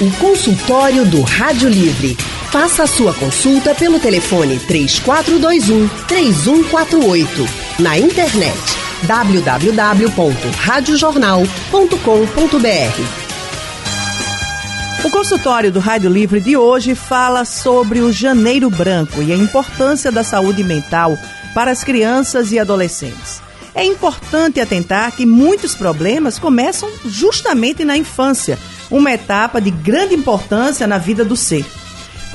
O consultório do Rádio Livre. Faça a sua consulta pelo telefone 3421 3148. Na internet www.radiojornal.com.br. O consultório do Rádio Livre de hoje fala sobre o Janeiro Branco e a importância da saúde mental para as crianças e adolescentes. É importante atentar que muitos problemas começam justamente na infância, uma etapa de grande importância na vida do ser.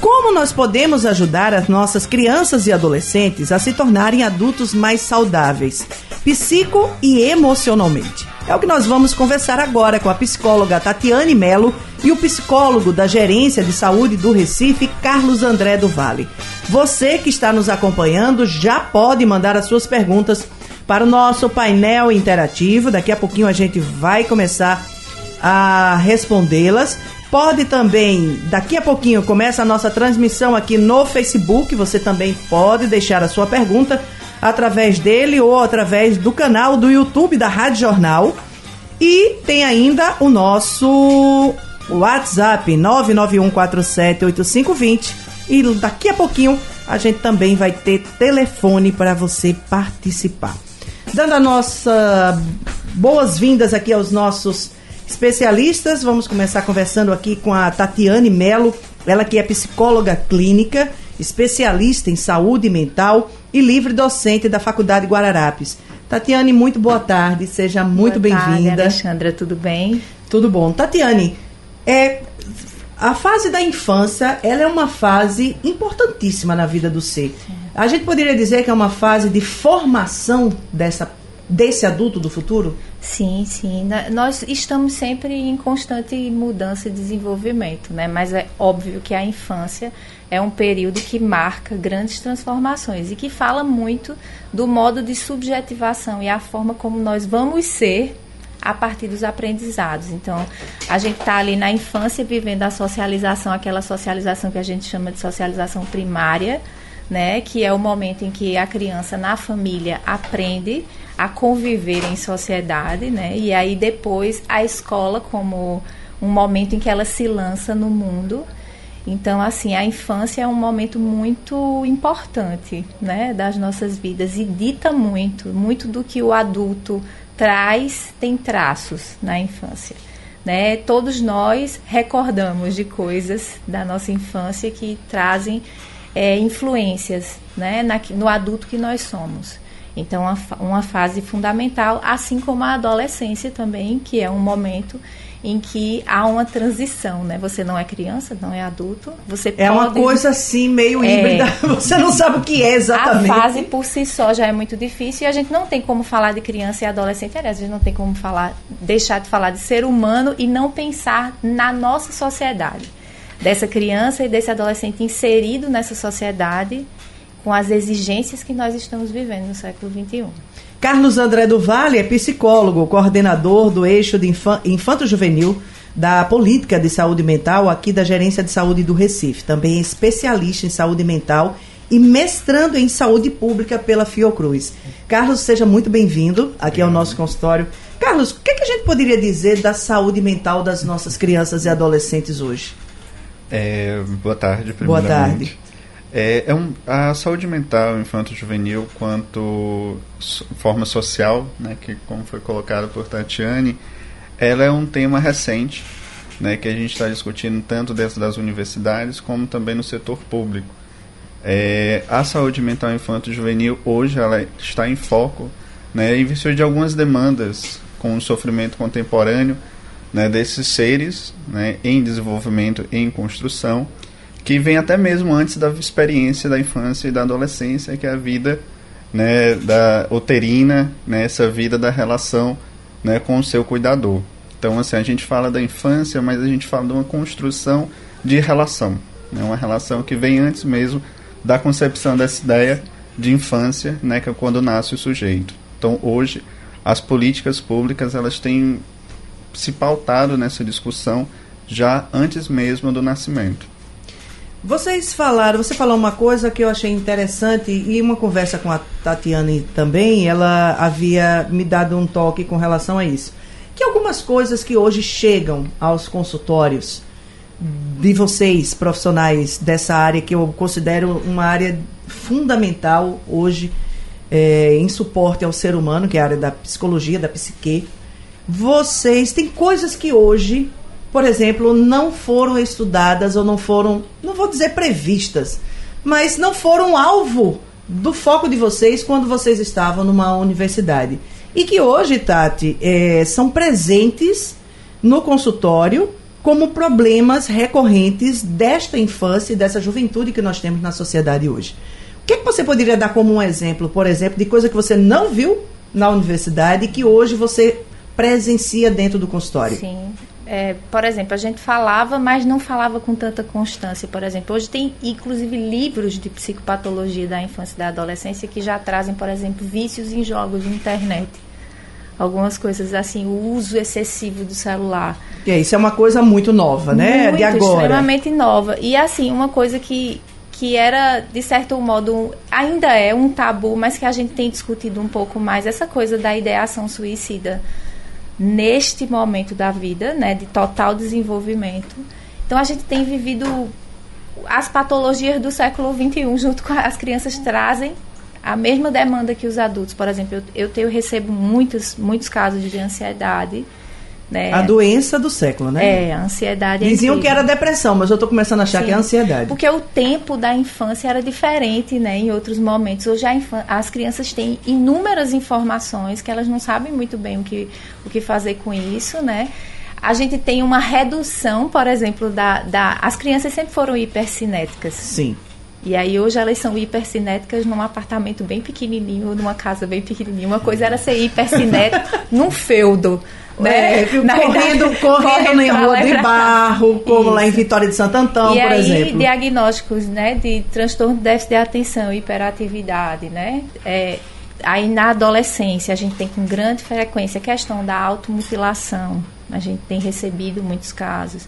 Como nós podemos ajudar as nossas crianças e adolescentes a se tornarem adultos mais saudáveis, psico e emocionalmente? É o que nós vamos conversar agora com a psicóloga Tatiane Melo e o psicólogo da Gerência de Saúde do Recife, Carlos André do Vale. Você que está nos acompanhando já pode mandar as suas perguntas para o nosso painel interativo. Daqui a pouquinho a gente vai começar a respondê-las. Pode também, daqui a pouquinho começa a nossa transmissão aqui no Facebook. Você também pode deixar a sua pergunta através dele ou através do canal do YouTube da Rádio Jornal. E tem ainda o nosso WhatsApp 991478520. E daqui a pouquinho a gente também vai ter telefone para você participar dando a nossa boas-vindas aqui aos nossos especialistas. Vamos começar conversando aqui com a Tatiane Melo, ela que é psicóloga clínica, especialista em saúde mental e livre docente da Faculdade Guararapes. Tatiane, muito boa tarde, seja muito bem-vinda. Alexandra, tudo bem? Tudo bom. Tatiane, é, a fase da infância, ela é uma fase importantíssima na vida do ser. A gente poderia dizer que é uma fase de formação dessa, desse adulto do futuro? Sim, sim. Nós estamos sempre em constante mudança e desenvolvimento, né? Mas é óbvio que a infância é um período que marca grandes transformações e que fala muito do modo de subjetivação e a forma como nós vamos ser a partir dos aprendizados. Então, a gente está ali na infância vivendo a socialização, aquela socialização que a gente chama de socialização primária, né, que é o momento em que a criança na família aprende a conviver em sociedade, né, e aí depois a escola como um momento em que ela se lança no mundo. Então, assim, a infância é um momento muito importante, né, das nossas vidas e dita muito, muito do que o adulto traz tem traços na infância. Né? Todos nós recordamos de coisas da nossa infância que trazem é, influências né, na, no adulto que nós somos. Então, uma, fase fundamental, assim como a adolescência também, que é um momento em que há uma transição, né? Você não é criança, não é adulto, você É pode... uma coisa assim meio é... híbrida, você não sabe o que é exatamente. A fase por si só já é muito difícil e a gente não tem como falar de criança e adolescente, aliás, a gente não tem como falar, deixar de falar de ser humano e não pensar na nossa sociedade dessa criança e desse adolescente inserido nessa sociedade com as exigências que nós estamos vivendo no século XXI. Carlos André do Vale é psicólogo, coordenador do eixo de infanto-juvenil da Política de Saúde Mental aqui da Gerência de Saúde do Recife. Também é especialista em saúde mental e mestrando em saúde pública pela Fiocruz. Carlos, seja muito bem-vindo aqui ao nosso consultório. Carlos, o que, é que a gente poderia dizer da saúde mental das nossas crianças e adolescentes hoje? É, boa tarde, Boa tarde. É, é um, a saúde mental infanto-juvenil quanto forma social, né, que como foi colocado por Tatiane, ela é um tema recente, né, que a gente está discutindo tanto dentro das universidades como também no setor público. É, a saúde mental infanto-juvenil hoje ela está em foco, né, em virtude de algumas demandas com o sofrimento contemporâneo, né, desses seres né, em desenvolvimento, em construção, que vem até mesmo antes da experiência da infância e da adolescência, que é a vida né, da uterina, né, essa vida da relação né, com o seu cuidador. Então, assim, a gente fala da infância, mas a gente fala de uma construção de relação, né, uma relação que vem antes mesmo da concepção dessa ideia de infância, né, que é quando nasce o sujeito. Então, hoje, as políticas públicas elas têm se pautado nessa discussão já antes mesmo do nascimento. Vocês falaram, você falou uma coisa que eu achei interessante e uma conversa com a Tatiane também, ela havia me dado um toque com relação a isso. Que algumas coisas que hoje chegam aos consultórios de vocês, profissionais dessa área, que eu considero uma área fundamental hoje é, em suporte ao ser humano, que é a área da psicologia, da psique. Vocês têm coisas que hoje, por exemplo, não foram estudadas ou não foram, não vou dizer previstas, mas não foram alvo do foco de vocês quando vocês estavam numa universidade. E que hoje, Tati, é, são presentes no consultório como problemas recorrentes desta infância e dessa juventude que nós temos na sociedade hoje. O que, é que você poderia dar como um exemplo, por exemplo, de coisa que você não viu na universidade e que hoje você presencia dentro do consultório? Sim. É, por exemplo, a gente falava, mas não falava com tanta constância. Por exemplo, hoje tem inclusive livros de psicopatologia da infância e da adolescência que já trazem, por exemplo, vícios em jogos de internet algumas coisas assim, o uso excessivo do celular. E isso é uma coisa muito nova, né? Muito, de agora. extremamente nova. E assim, uma coisa que que era de certo modo ainda é um tabu, mas que a gente tem discutido um pouco mais essa coisa da ideação suicida neste momento da vida, né, de total desenvolvimento. Então a gente tem vivido as patologias do século 21 junto com as crianças trazem a mesma demanda que os adultos. Por exemplo, eu, eu, tenho, recebo muitos, muitos casos de ansiedade. Né? A doença do século, né? É, a ansiedade. É Diziam é que era depressão, mas eu estou começando a achar Sim, que é ansiedade. Porque o tempo da infância era diferente, né? Em outros momentos. Hoje as crianças têm inúmeras informações que elas não sabem muito bem o que, o que fazer com isso, né? A gente tem uma redução, por exemplo, da, da. As crianças sempre foram hipercinéticas. Sim. E aí hoje elas são hipercinéticas num apartamento bem pequenininho, numa casa bem pequenininha. Uma coisa era ser hipercinética num feudo. Né? É, correndo, correndo em rua de barro, como Isso. lá em Vitória de Santo Antão, e por aí, exemplo. diagnósticos né, de transtorno de déficit de atenção, hiperatividade, né? É, aí na adolescência a gente tem com grande frequência a questão da automutilação. A gente tem recebido muitos casos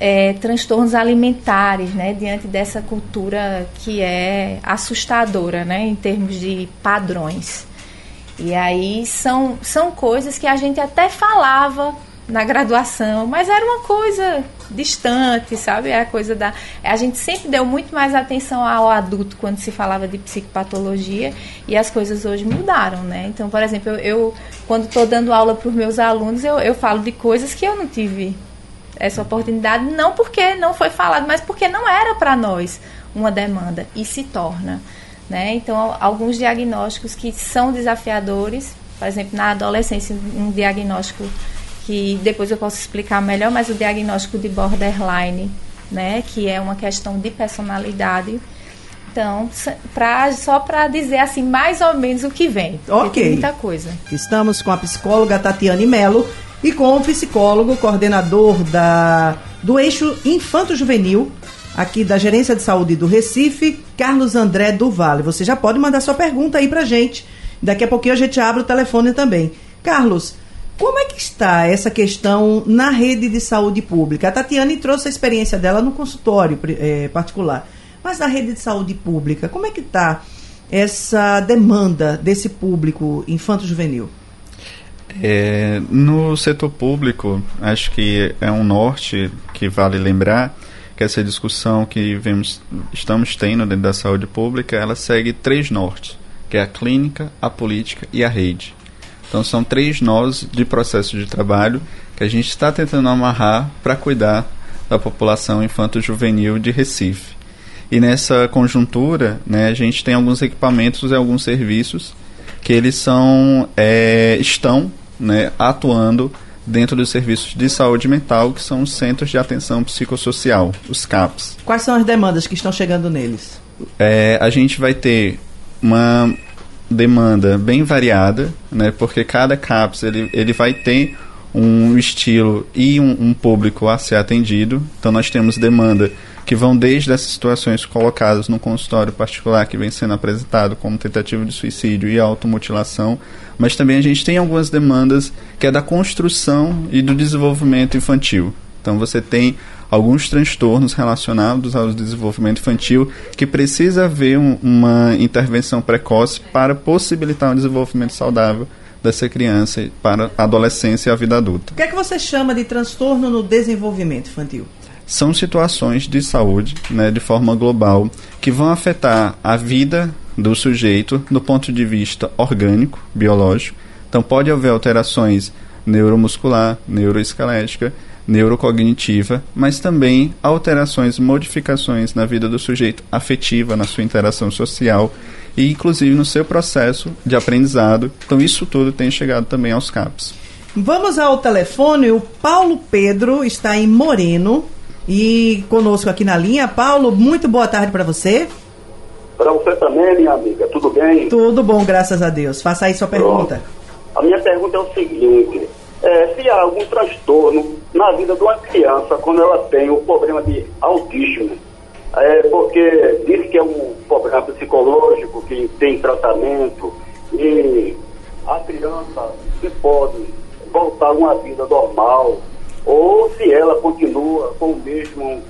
é, transtornos alimentares, né, diante dessa cultura que é assustadora, né, em termos de padrões. E aí são, são coisas que a gente até falava na graduação, mas era uma coisa distante, sabe? É a coisa da. A gente sempre deu muito mais atenção ao adulto quando se falava de psicopatologia e as coisas hoje mudaram, né? Então, por exemplo, eu, eu quando estou dando aula para os meus alunos, eu, eu falo de coisas que eu não tive essa oportunidade, não porque não foi falado, mas porque não era para nós uma demanda e se torna. Né? Então, alguns diagnósticos que são desafiadores, por exemplo, na adolescência, um diagnóstico que depois eu posso explicar melhor, mas o diagnóstico de borderline, né, que é uma questão de personalidade. Então, pra, só para dizer assim, mais ou menos o que vem. Ok. Tem muita coisa. Estamos com a psicóloga Tatiane Mello e com o psicólogo, coordenador da, do eixo infanto-juvenil, aqui da Gerência de Saúde do Recife, Carlos André do Vale. Você já pode mandar sua pergunta aí pra gente. Daqui a pouquinho a gente abre o telefone também. Carlos, como é que está essa questão na rede de saúde pública? A Tatiane trouxe a experiência dela no consultório é, particular. Mas na rede de saúde pública, como é que está essa demanda desse público infanto-juvenil? É, no setor público, acho que é um norte que vale lembrar que essa discussão que vemos, estamos tendo dentro da saúde pública, ela segue três nortes, que é a clínica, a política e a rede. Então são três nós de processo de trabalho que a gente está tentando amarrar para cuidar da população infanto-juvenil de Recife. E nessa conjuntura, né, a gente tem alguns equipamentos e alguns serviços que eles são é, estão né, atuando dentro dos serviços de saúde mental, que são os Centros de Atenção Psicossocial, os CAPs. Quais são as demandas que estão chegando neles? É, a gente vai ter uma demanda bem variada, né, porque cada CAPS ele, ele vai ter um estilo e um, um público a ser atendido. Então nós temos demanda que vão desde essas situações colocadas no consultório particular que vem sendo apresentado como tentativa de suicídio e automutilação, mas também a gente tem algumas demandas que é da construção e do desenvolvimento infantil. Então você tem alguns transtornos relacionados ao desenvolvimento infantil que precisa haver um, uma intervenção precoce para possibilitar um desenvolvimento saudável dessa criança para a adolescência e a vida adulta. O que é que você chama de transtorno no desenvolvimento infantil? São situações de saúde, né, de forma global, que vão afetar a vida do sujeito do ponto de vista orgânico, biológico. Então pode haver alterações neuromuscular, neuroesquelética, neurocognitiva, mas também alterações, modificações na vida do sujeito afetiva, na sua interação social e inclusive no seu processo de aprendizado. Então isso tudo tem chegado também aos CAPs. Vamos ao telefone, o Paulo Pedro está em Moreno e conosco aqui na linha. Paulo, muito boa tarde para você. Para você também, minha amiga, tudo bem? Tudo bom, graças a Deus. Faça aí sua pergunta. Pronto. A minha pergunta é o seguinte: é, se há algum transtorno na vida de uma criança quando ela tem o problema de autismo, é, porque diz que é um problema psicológico que tem tratamento e a criança se pode voltar a uma vida normal ou se ela continua com o mesmo,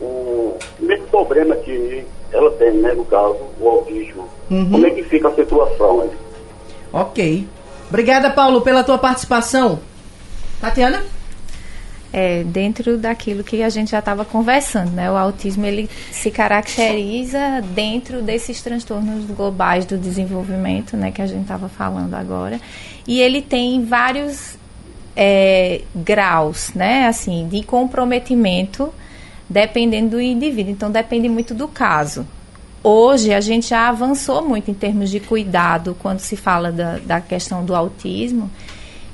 o mesmo problema que ela tem, né, no caso, o autismo. Uhum. Como é que fica a situação? Né? Ok. Obrigada, Paulo, pela tua participação. Tatiana? É, dentro daquilo que a gente já estava conversando, né? O autismo ele se caracteriza dentro desses transtornos globais do desenvolvimento, né? Que a gente estava falando agora, e ele tem vários é, graus, né? Assim, de comprometimento, dependendo do indivíduo. Então depende muito do caso. Hoje a gente já avançou muito em termos de cuidado quando se fala da, da questão do autismo.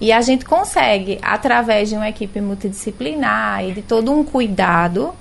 E a gente consegue, através de uma equipe multidisciplinar e de todo um cuidado,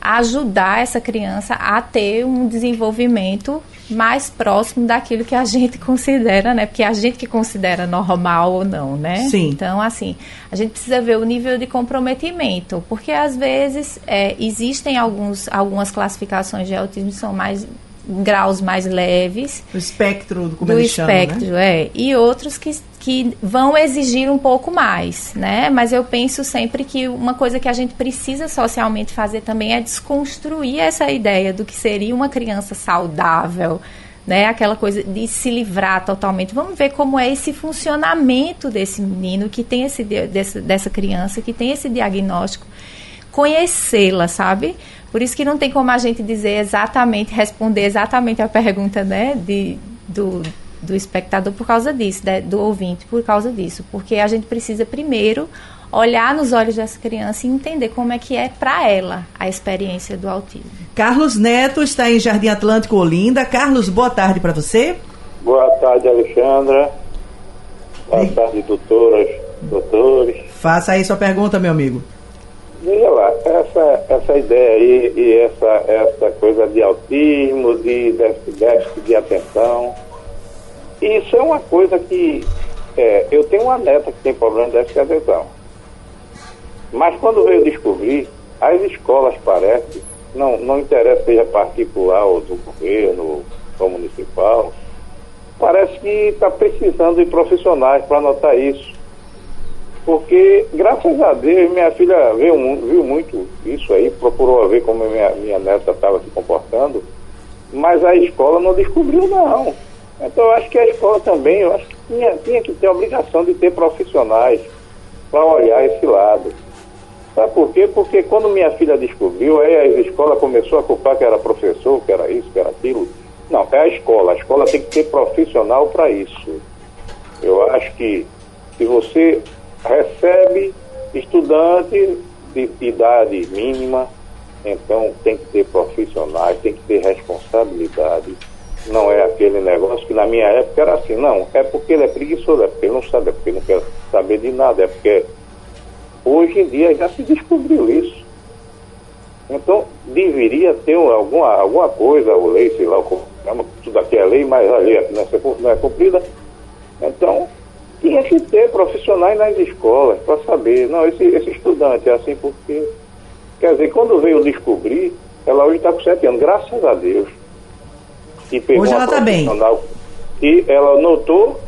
ajudar essa criança a ter um desenvolvimento mais próximo daquilo que a gente considera, né? Porque a gente que considera normal ou não, né? Sim. Então, assim, a gente precisa ver o nível de comprometimento, porque às vezes é, existem alguns, algumas classificações de autismo que são mais graus mais leves. O espectro, como do espectro, chamam, né? é. E outros que, que vão exigir um pouco mais, né? Mas eu penso sempre que uma coisa que a gente precisa socialmente fazer também é desconstruir essa ideia do que seria uma criança saudável, né? Aquela coisa de se livrar totalmente. Vamos ver como é esse funcionamento desse menino que tem esse desse, dessa criança que tem esse diagnóstico, conhecê-la, sabe? Por isso que não tem como a gente dizer exatamente, responder exatamente a pergunta né, de, do, do espectador por causa disso, né, do ouvinte por causa disso. Porque a gente precisa primeiro olhar nos olhos dessa criança e entender como é que é para ela a experiência do autismo. Carlos Neto está em Jardim Atlântico, Olinda. Carlos, boa tarde para você. Boa tarde, Alexandra. Boa tarde, doutoras, doutores. Faça aí sua pergunta, meu amigo. Veja lá, essa, essa ideia aí e essa, essa coisa de autismo, de déficit de atenção, isso é uma coisa que é, eu tenho uma neta que tem problema de déficit. Mas quando veio descobrir, as escolas parece, não, não interessa seja particular ou do governo ou municipal, parece que está precisando de profissionais para anotar isso. Porque, graças a Deus, minha filha viu, viu muito isso aí, procurou ver como minha, minha neta estava se comportando, mas a escola não descobriu, não. Então, eu acho que a escola também, eu acho que tinha, tinha que ter a obrigação de ter profissionais para olhar esse lado. Sabe por quê? Porque quando minha filha descobriu, aí a escola começou a culpar que era professor, que era isso, que era aquilo. Não, é a escola. A escola tem que ter profissional para isso. Eu acho que se você recebe estudante de idade mínima, então tem que ter profissionais, tem que ter responsabilidade. Não é aquele negócio que na minha época era assim, não, é porque ele é preguiçoso, é porque ele não sabe, é porque ele não quer saber de nada, é porque hoje em dia já se descobriu isso. Então, deveria ter alguma, alguma coisa, ou lei, sei lá, tudo aqui é lei, mas a lei não é cumprida. Então, tinha que ter profissionais nas escolas para saber, não, esse, esse estudante é assim porque. Quer dizer, quando veio descobrir, ela hoje está com sete anos, graças a Deus. Pegou hoje ela está bem. E ela notou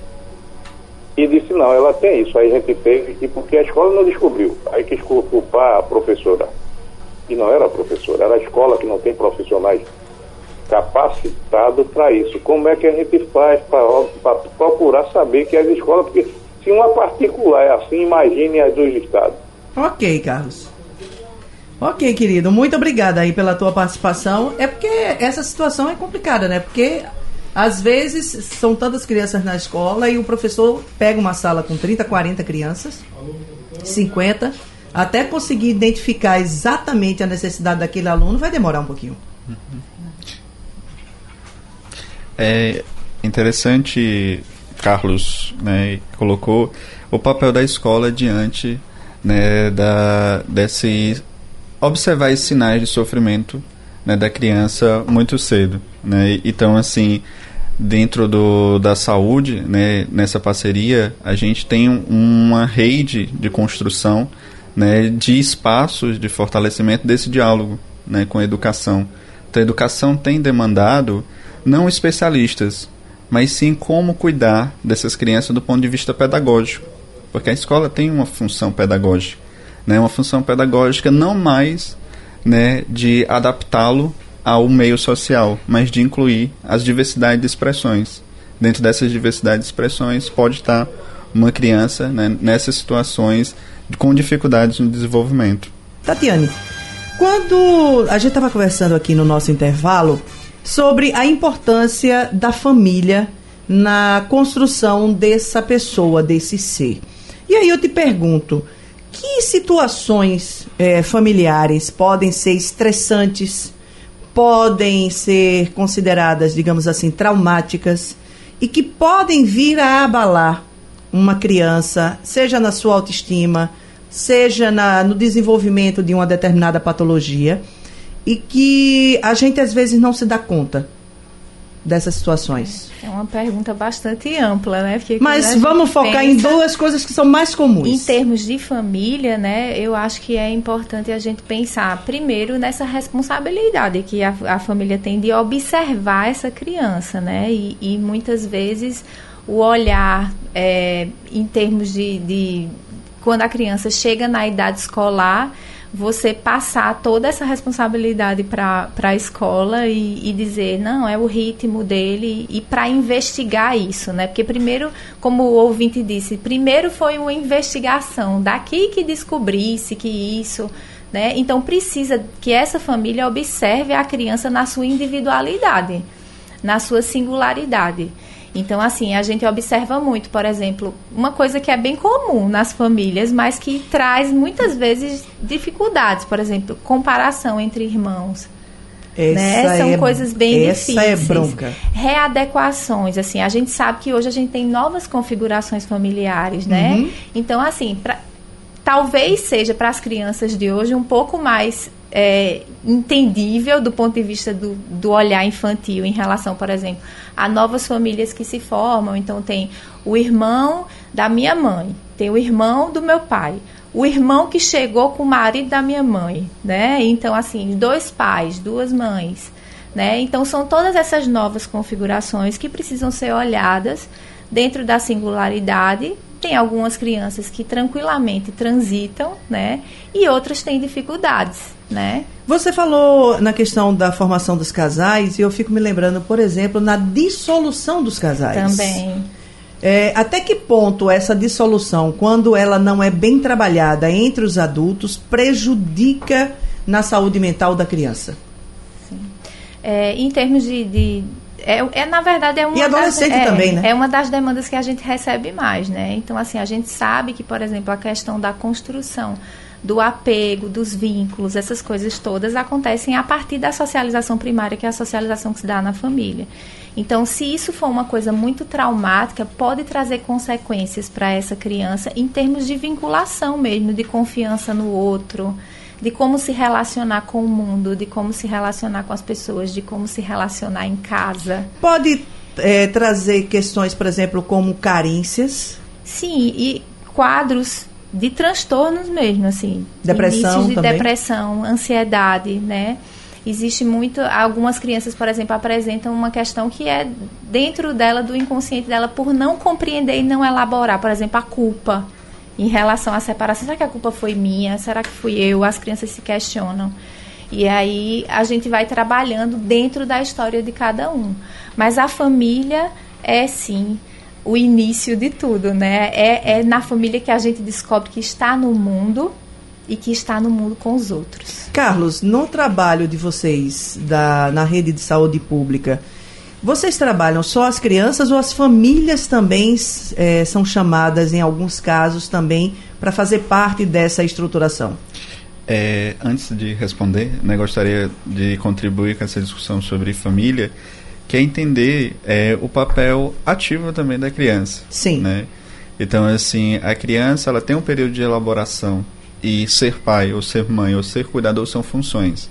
e disse, não, ela tem isso. Aí a gente teve, e porque a escola não descobriu. Aí quis culpar a professora. E não era a professora, era a escola que não tem profissionais capacitado para isso. Como é que a gente faz para procurar saber que as escolas, porque se uma particular é assim, imagine as dos estados. Ok, Carlos. Ok, querido, muito obrigada aí pela tua participação. É porque essa situação é complicada, né? Porque às vezes são tantas crianças na escola e o professor pega uma sala com 30, 40 crianças, 50, até conseguir identificar exatamente a necessidade daquele aluno vai demorar um pouquinho. É interessante, Carlos, né, colocou o papel da escola diante né, da, desse observar esses sinais de sofrimento né, da criança muito cedo. Né? Então, assim, dentro do, da saúde, né, nessa parceria, a gente tem uma rede de construção né, de espaços de fortalecimento desse diálogo né, com a educação. Então, a educação tem demandado não especialistas, mas sim como cuidar dessas crianças do ponto de vista pedagógico, porque a escola tem uma função pedagógica, né, uma função pedagógica não mais né, de adaptá-lo ao meio social, mas de incluir as diversidades de expressões. Dentro dessas diversidades de expressões pode estar uma criança né, nessas situações com dificuldades no desenvolvimento. Tatiane, quando a gente estava conversando aqui no nosso intervalo sobre a importância da família na construção dessa pessoa, desse ser. E aí eu te pergunto, que situações é, familiares podem ser estressantes, podem ser consideradas, digamos assim, traumáticas e que podem vir a abalar uma criança, seja na sua autoestima, seja na, no desenvolvimento de uma determinada patologia, e que a gente às vezes não se dá conta dessas situações? É uma pergunta bastante ampla, né? Porque Mas vamos focar pensa, em duas coisas que são mais comuns. Em termos de família, né? Eu acho que é importante a gente pensar primeiro nessa responsabilidade que a, a família tem de observar essa criança, né? E, e muitas vezes o olhar é, em termos de, de quando a criança chega na idade escolar você passar toda essa responsabilidade para a escola e, e, dizer, não, é o ritmo dele, e para investigar isso, né? Porque primeiro, como o ouvinte disse, primeiro foi uma investigação, daqui que descobrisse que isso. Né? Então precisa que essa família observe a criança na sua individualidade, na sua singularidade. Então, assim, a gente observa muito, por exemplo, uma coisa que é bem comum nas famílias, mas que traz muitas vezes dificuldades, por exemplo, comparação entre irmãos. Né? São é, coisas bem essa difíceis. Essa é bronca. Readequações, assim, a gente sabe que hoje a gente tem novas configurações familiares, né? Uhum. Então, assim, pra, talvez seja para as crianças de hoje um pouco mais é, entendível do ponto de vista do, do olhar infantil em relação, por exemplo, a novas famílias que se formam. Então, tem o irmão da minha mãe, tem o irmão do meu pai, o irmão que chegou com o marido da minha mãe, né? Então, assim, dois pais, duas mães, né? Então, são todas essas novas configurações que precisam ser olhadas dentro da singularidade tem algumas crianças que tranquilamente transitam, né? E outras têm dificuldades, né? Você falou na questão da formação dos casais e eu fico me lembrando, por exemplo, na dissolução dos casais. Também. É, até que ponto essa dissolução, quando ela não é bem trabalhada entre os adultos, prejudica na saúde mental da criança? Sim. É, em termos de, de é, é, na verdade é uma e adolescente das, é, também, né? É uma das demandas que a gente recebe mais, né? Então assim a gente sabe que, por exemplo, a questão da construção do apego, dos vínculos, essas coisas todas acontecem a partir da socialização primária, que é a socialização que se dá na família. Então, se isso for uma coisa muito traumática, pode trazer consequências para essa criança em termos de vinculação mesmo, de confiança no outro, de como se relacionar com o mundo, de como se relacionar com as pessoas, de como se relacionar em casa. Pode é, trazer questões, por exemplo, como carências? Sim, e quadros de transtornos mesmo, assim. Depressão de também. depressão, ansiedade, né? Existe muito, algumas crianças, por exemplo, apresentam uma questão que é dentro dela, do inconsciente dela, por não compreender e não elaborar, por exemplo, a culpa em relação à separação. Será que a culpa foi minha? Será que fui eu? As crianças se questionam. E aí a gente vai trabalhando dentro da história de cada um. Mas a família é sim o início de tudo, né? É, é na família que a gente descobre que está no mundo e que está no mundo com os outros. Carlos, no trabalho de vocês da, na rede de saúde pública, vocês trabalham só as crianças ou as famílias também é, são chamadas, em alguns casos, também para fazer parte dessa estruturação? É, antes de responder, né, gostaria de contribuir com essa discussão sobre família, que é entender é, o papel ativo também da criança. Sim. Né? Então, assim, a criança ela tem um período de elaboração e ser pai, ou ser mãe, ou ser cuidador são funções.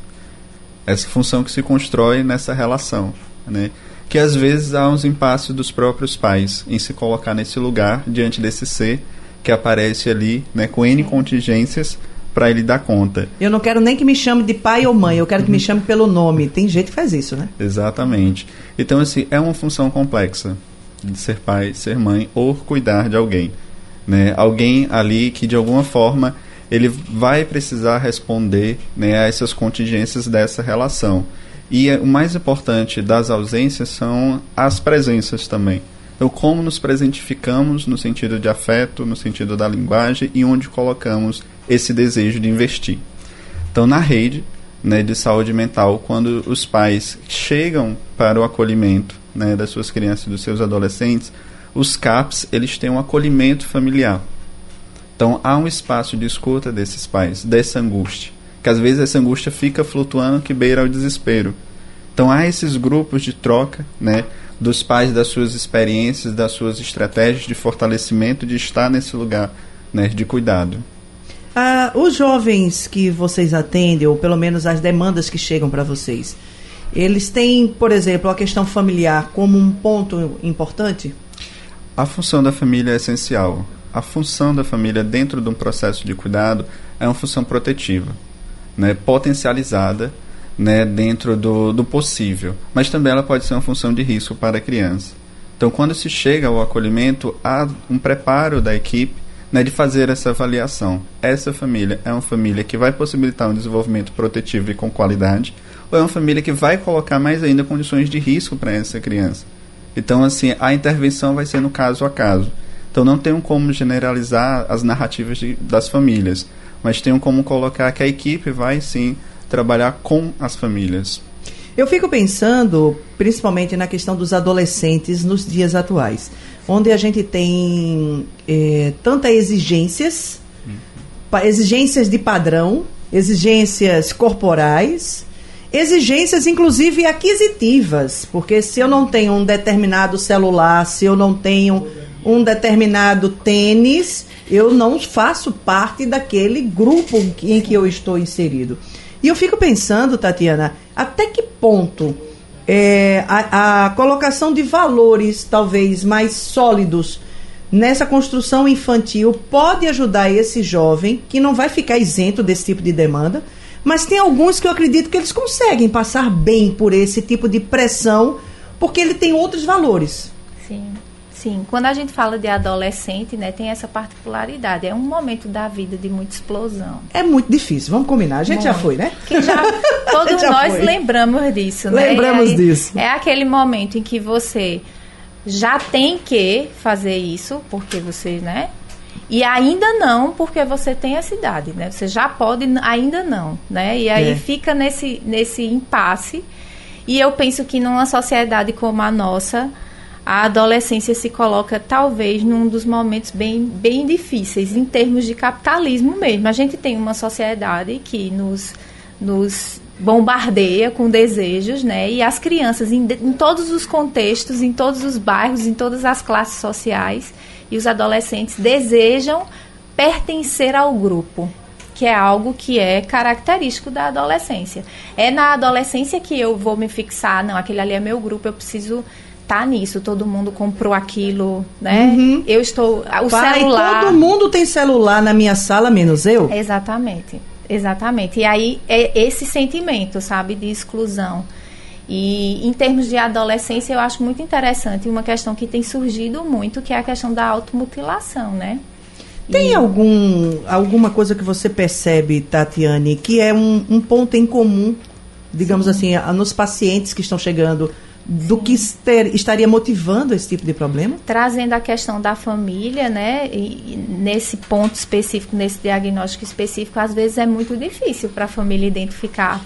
Essa função que se constrói nessa relação, né? Que às vezes há uns impasses dos próprios pais em se colocar nesse lugar diante desse ser que aparece ali, né, com N contingências para ele dar conta. Eu não quero nem que me chame de pai ou mãe, eu quero que me chame pelo nome. Tem gente que faz isso, né? Exatamente. Então, assim, é uma função complexa de ser pai, ser mãe ou cuidar de alguém. Né? Alguém ali que, de alguma forma, ele vai precisar responder né, a essas contingências dessa relação. E o mais importante das ausências são as presenças também. Então, como nos presentificamos no sentido de afeto, no sentido da linguagem e onde colocamos esse desejo de investir. Então, na rede né, de saúde mental, quando os pais chegam para o acolhimento né, das suas crianças e dos seus adolescentes, os CAPs eles têm um acolhimento familiar. Então, há um espaço de escuta desses pais, dessa angústia, que às vezes essa angústia fica flutuando que beira o desespero. Então, há esses grupos de troca, né, dos pais das suas experiências, das suas estratégias de fortalecimento, de estar nesse lugar né, de cuidado. Ah, os jovens que vocês atendem, ou pelo menos as demandas que chegam para vocês, eles têm, por exemplo, a questão familiar como um ponto importante? A função da família é essencial. A função da família dentro de um processo de cuidado é uma função protetiva, né, potencializada né, dentro do, do possível, mas também ela pode ser uma função de risco para a criança. Então, quando se chega ao acolhimento, há um preparo da equipe né, de fazer essa avaliação. Essa família é uma família que vai possibilitar um desenvolvimento protetivo e com qualidade, ou é uma família que vai colocar mais ainda condições de risco para essa criança. Então, assim, a intervenção vai ser no caso a caso. Então, não tem como generalizar as narrativas de, das famílias, mas tem como colocar que a equipe vai sim trabalhar com as famílias. Eu fico pensando, principalmente na questão dos adolescentes nos dias atuais, onde a gente tem é, tanta exigências, exigências de padrão, exigências corporais, exigências inclusive aquisitivas, porque se eu não tenho um determinado celular, se eu não tenho um determinado tênis, eu não faço parte daquele grupo em que eu estou inserido. E eu fico pensando, Tatiana, até que ponto é, a, a colocação de valores talvez mais sólidos nessa construção infantil pode ajudar esse jovem que não vai ficar isento desse tipo de demanda, mas tem alguns que eu acredito que eles conseguem passar bem por esse tipo de pressão porque ele tem outros valores. Sim. Sim, quando a gente fala de adolescente, né, tem essa particularidade. É um momento da vida de muita explosão. É muito difícil, vamos combinar. A gente muito. já foi, né? Já, todos já nós foi. lembramos disso, né? Lembramos aí, disso. É aquele momento em que você já tem que fazer isso, porque você, né? E ainda não, porque você tem essa idade, né? Você já pode, ainda não, né? E aí é. fica nesse, nesse impasse. E eu penso que numa sociedade como a nossa, a adolescência se coloca talvez num dos momentos bem, bem difíceis em termos de capitalismo mesmo. A gente tem uma sociedade que nos, nos bombardeia com desejos, né? E as crianças em, em todos os contextos, em todos os bairros, em todas as classes sociais e os adolescentes desejam pertencer ao grupo, que é algo que é característico da adolescência. É na adolescência que eu vou me fixar, não, aquele ali é meu grupo, eu preciso tá nisso, todo mundo comprou aquilo, né? Uhum. Eu estou. O Pai, celular. Todo mundo tem celular na minha sala, menos eu? Exatamente. Exatamente. E aí é esse sentimento, sabe, de exclusão. E em termos de adolescência, eu acho muito interessante uma questão que tem surgido muito, que é a questão da automutilação, né? Tem e... algum, alguma coisa que você percebe, Tatiane, que é um, um ponto em comum, digamos Sim. assim, nos pacientes que estão chegando do que ter, estaria motivando esse tipo de problema? Trazendo a questão da família, né? E, nesse ponto específico, nesse diagnóstico específico, às vezes é muito difícil para a família identificar.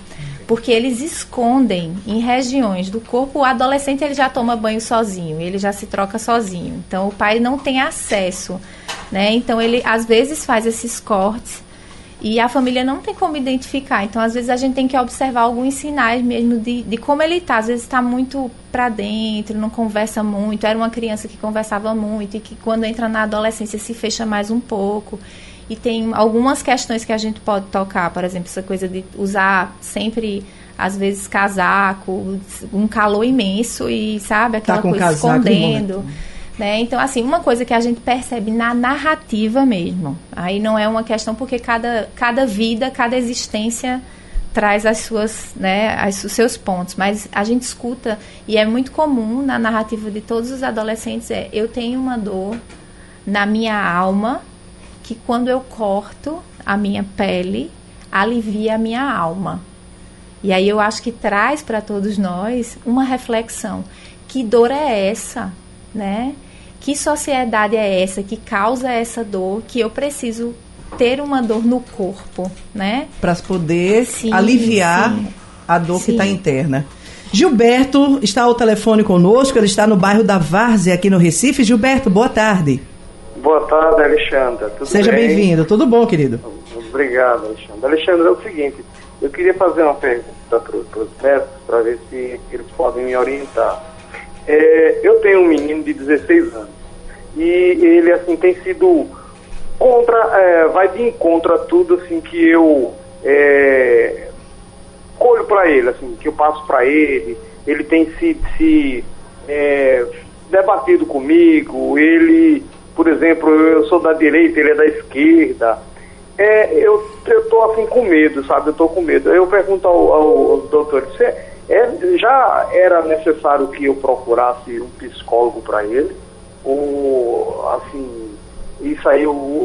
Porque eles escondem em regiões do corpo. O adolescente ele já toma banho sozinho, ele já se troca sozinho. Então o pai não tem acesso, né? Então ele às vezes faz esses cortes e a família não tem como identificar. Então, às vezes, a gente tem que observar alguns sinais mesmo de, de como ele está. Às vezes está muito para dentro, não conversa muito. Era uma criança que conversava muito e que, quando entra na adolescência, se fecha mais um pouco. E tem algumas questões que a gente pode tocar, por exemplo, essa coisa de usar sempre às vezes casaco, um calor imenso e sabe aquela tá coisa escondendo. Né? Então, assim, uma coisa que a gente percebe na narrativa mesmo. Aí não é uma questão porque cada, cada vida, cada existência traz as suas, né, as, os seus pontos. Mas a gente escuta, e é muito comum na narrativa de todos os adolescentes, é eu tenho uma dor na minha alma que quando eu corto a minha pele, alivia a minha alma. E aí eu acho que traz para todos nós uma reflexão. Que dor é essa, né? Que sociedade é essa que causa essa dor que eu preciso ter uma dor no corpo, né? Para poder sim, aliviar sim. a dor sim. que está interna. Gilberto está ao telefone conosco, ele está no bairro da Várzea, aqui no Recife. Gilberto, boa tarde. Boa tarde, Alexandra. Tudo Seja bem-vindo. Tudo bom, querido? Obrigado, Alexandre. Alexandre, é o seguinte, eu queria fazer uma pergunta para os médicos para ver se eles podem me orientar. É, eu tenho um menino de 16 anos e ele assim tem sido contra, é, vai de encontro a tudo assim que eu é, colho para ele, assim que eu passo para ele. Ele tem se, se é, debatido comigo. Ele, por exemplo, eu sou da direita, ele é da esquerda. É, eu, eu tô assim com medo, sabe? Eu tô com medo. Eu pergunto ao, ao, ao doutor, você é, já era necessário que eu procurasse um psicólogo para ele? Ou, assim, isso aí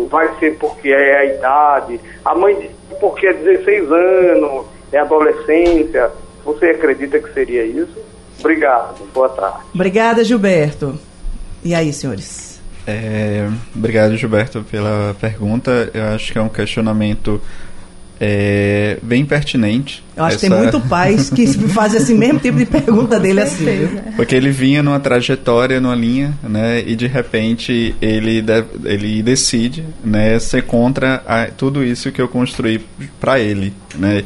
vai ser porque é a idade? A mãe porque é 16 anos, é adolescência. Você acredita que seria isso? Obrigado, boa tarde. Obrigada, Gilberto. E aí, senhores? É, obrigado, Gilberto, pela pergunta. Eu acho que é um questionamento é bem pertinente. Eu acho essa... que tem muito pais que fazem esse mesmo tipo de pergunta dele assim. Porque ele vinha numa trajetória, numa linha, né, e de repente ele, deve, ele decide, né, ser contra a, tudo isso que eu construí para ele, né.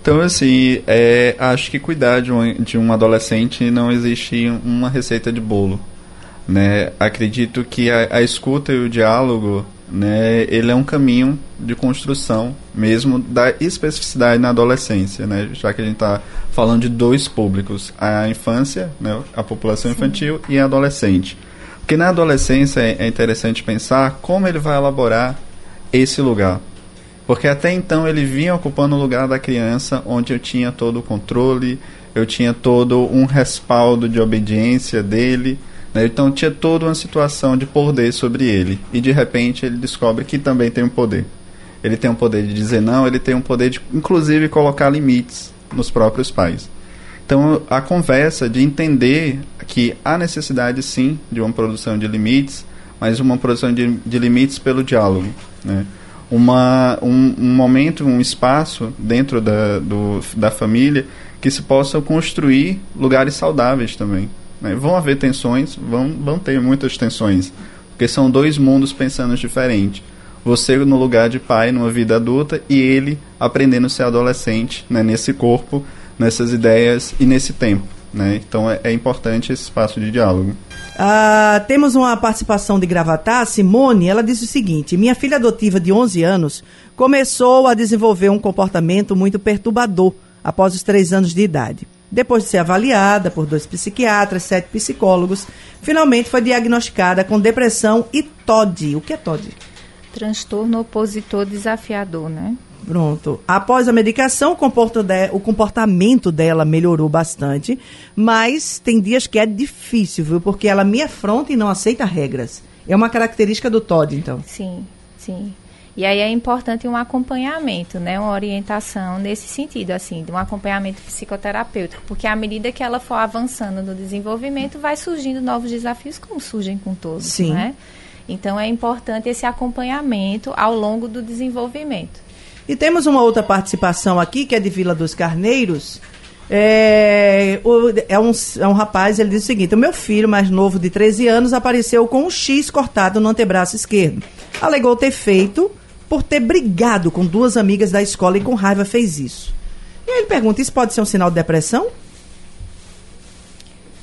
Então, assim, é, acho que cuidar de um, de um adolescente não existe uma receita de bolo, né. Acredito que a, a escuta e o diálogo né, ele é um caminho de construção mesmo da especificidade na adolescência, né, já que a gente está falando de dois públicos, a infância, né, a população Sim. infantil e a adolescente. Porque na adolescência é interessante pensar como ele vai elaborar esse lugar. Porque até então ele vinha ocupando o lugar da criança, onde eu tinha todo o controle, eu tinha todo um respaldo de obediência dele? Então tinha toda uma situação de poder sobre ele. E de repente ele descobre que também tem um poder. Ele tem um poder de dizer não, ele tem um poder de, inclusive, colocar limites nos próprios pais. Então a conversa de entender que há necessidade sim de uma produção de limites, mas uma produção de, de limites pelo diálogo. Né? Uma, um, um, momento, um espaço dentro da, do, da família que se possam construir lugares saudáveis também. Né? Vão haver tensões, vão, vão ter muitas tensões, porque são dois mundos pensando diferente. Você no lugar de pai, numa vida adulta, e ele aprendendo a ser adolescente, né? nesse corpo, nessas ideias e nesse tempo. Né? Então é, é importante esse espaço de diálogo. Ah, temos uma participação de Gravatar, Simone, ela diz o seguinte: Minha filha adotiva de 11 anos começou a desenvolver um comportamento muito perturbador após os 3 anos de idade. Depois de ser avaliada por dois psiquiatras, sete psicólogos, finalmente foi diagnosticada com depressão e TOD. O que é TOD? Transtorno opositor desafiador, né? Pronto. Após a medicação, o comportamento dela melhorou bastante, mas tem dias que é difícil, viu? Porque ela me afronta e não aceita regras. É uma característica do TOD, então. Sim, sim. E aí é importante um acompanhamento, né, uma orientação nesse sentido, assim, de um acompanhamento psicoterapêutico, porque à medida que ela for avançando no desenvolvimento, vai surgindo novos desafios, como surgem com todos, Sim. né? Então é importante esse acompanhamento ao longo do desenvolvimento. E temos uma outra participação aqui, que é de Vila dos Carneiros. É, é, um, é um rapaz, ele diz o seguinte: o meu filho mais novo de 13 anos apareceu com um X cortado no antebraço esquerdo. Alegou ter feito por ter brigado com duas amigas da escola e com raiva fez isso. E aí ele pergunta: isso pode ser um sinal de depressão?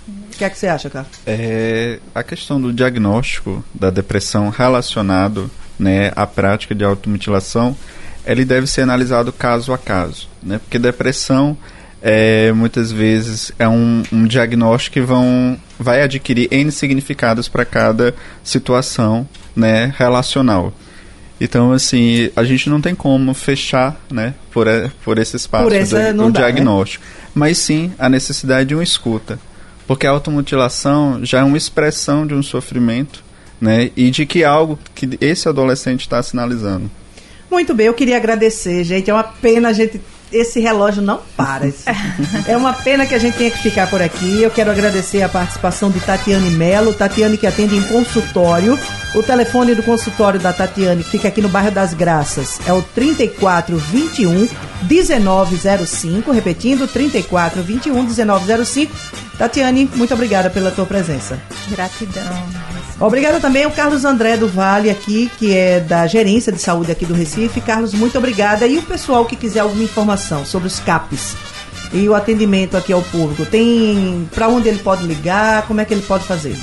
O que é que você acha, cara? É, a questão do diagnóstico da depressão relacionado né, à prática de automutilação, ele deve ser analisado caso a caso, né? Porque depressão é, muitas vezes é um, um, diagnóstico que vão, vai adquirir N significados para cada situação né, relacional. Então, assim, a gente não tem como fechar, né, por, por esse espaço por do, do dá, né? diagnóstico. Né? Mas sim a necessidade de uma escuta. Porque a automutilação já é uma expressão de um sofrimento, né, e de que algo que esse adolescente está sinalizando. Muito bem, eu queria agradecer, gente. É uma pena a gente esse relógio não para. é uma pena que a gente tenha que ficar por aqui. Eu quero agradecer a participação de Tatiane Melo, Tatiane que atende em consultório. O telefone do consultório da Tatiane, que fica aqui no bairro das Graças, é o 3421 1905, repetindo, 3421 1905. Tatiane, muito obrigada pela tua presença. Gratidão. Obrigada também ao Carlos André do Vale aqui, que é da Gerência de Saúde aqui do Recife. Carlos, muito obrigada. E o pessoal que quiser alguma informação sobre os CAPs e o atendimento aqui ao público, tem para onde ele pode ligar, como é que ele pode fazer?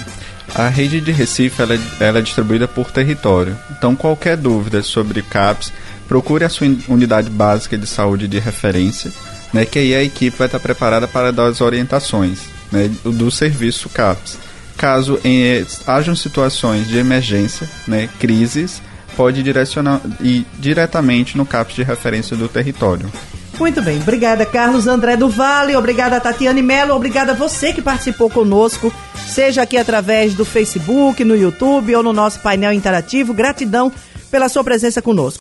A rede de Recife ela, é, ela é distribuída por território. Então, qualquer dúvida sobre CAPs, procure a sua unidade básica de saúde de referência, né, que aí a equipe vai estar preparada para dar as orientações né, do serviço CAPS. Caso em, hajam situações de emergência, né, crises, pode direcionar e diretamente no CAPS de referência do território. Muito bem, obrigada Carlos André do Vale, obrigada Tatiane Melo, obrigada você que participou conosco, seja aqui através do Facebook, no YouTube ou no nosso painel interativo. Gratidão pela sua presença conosco.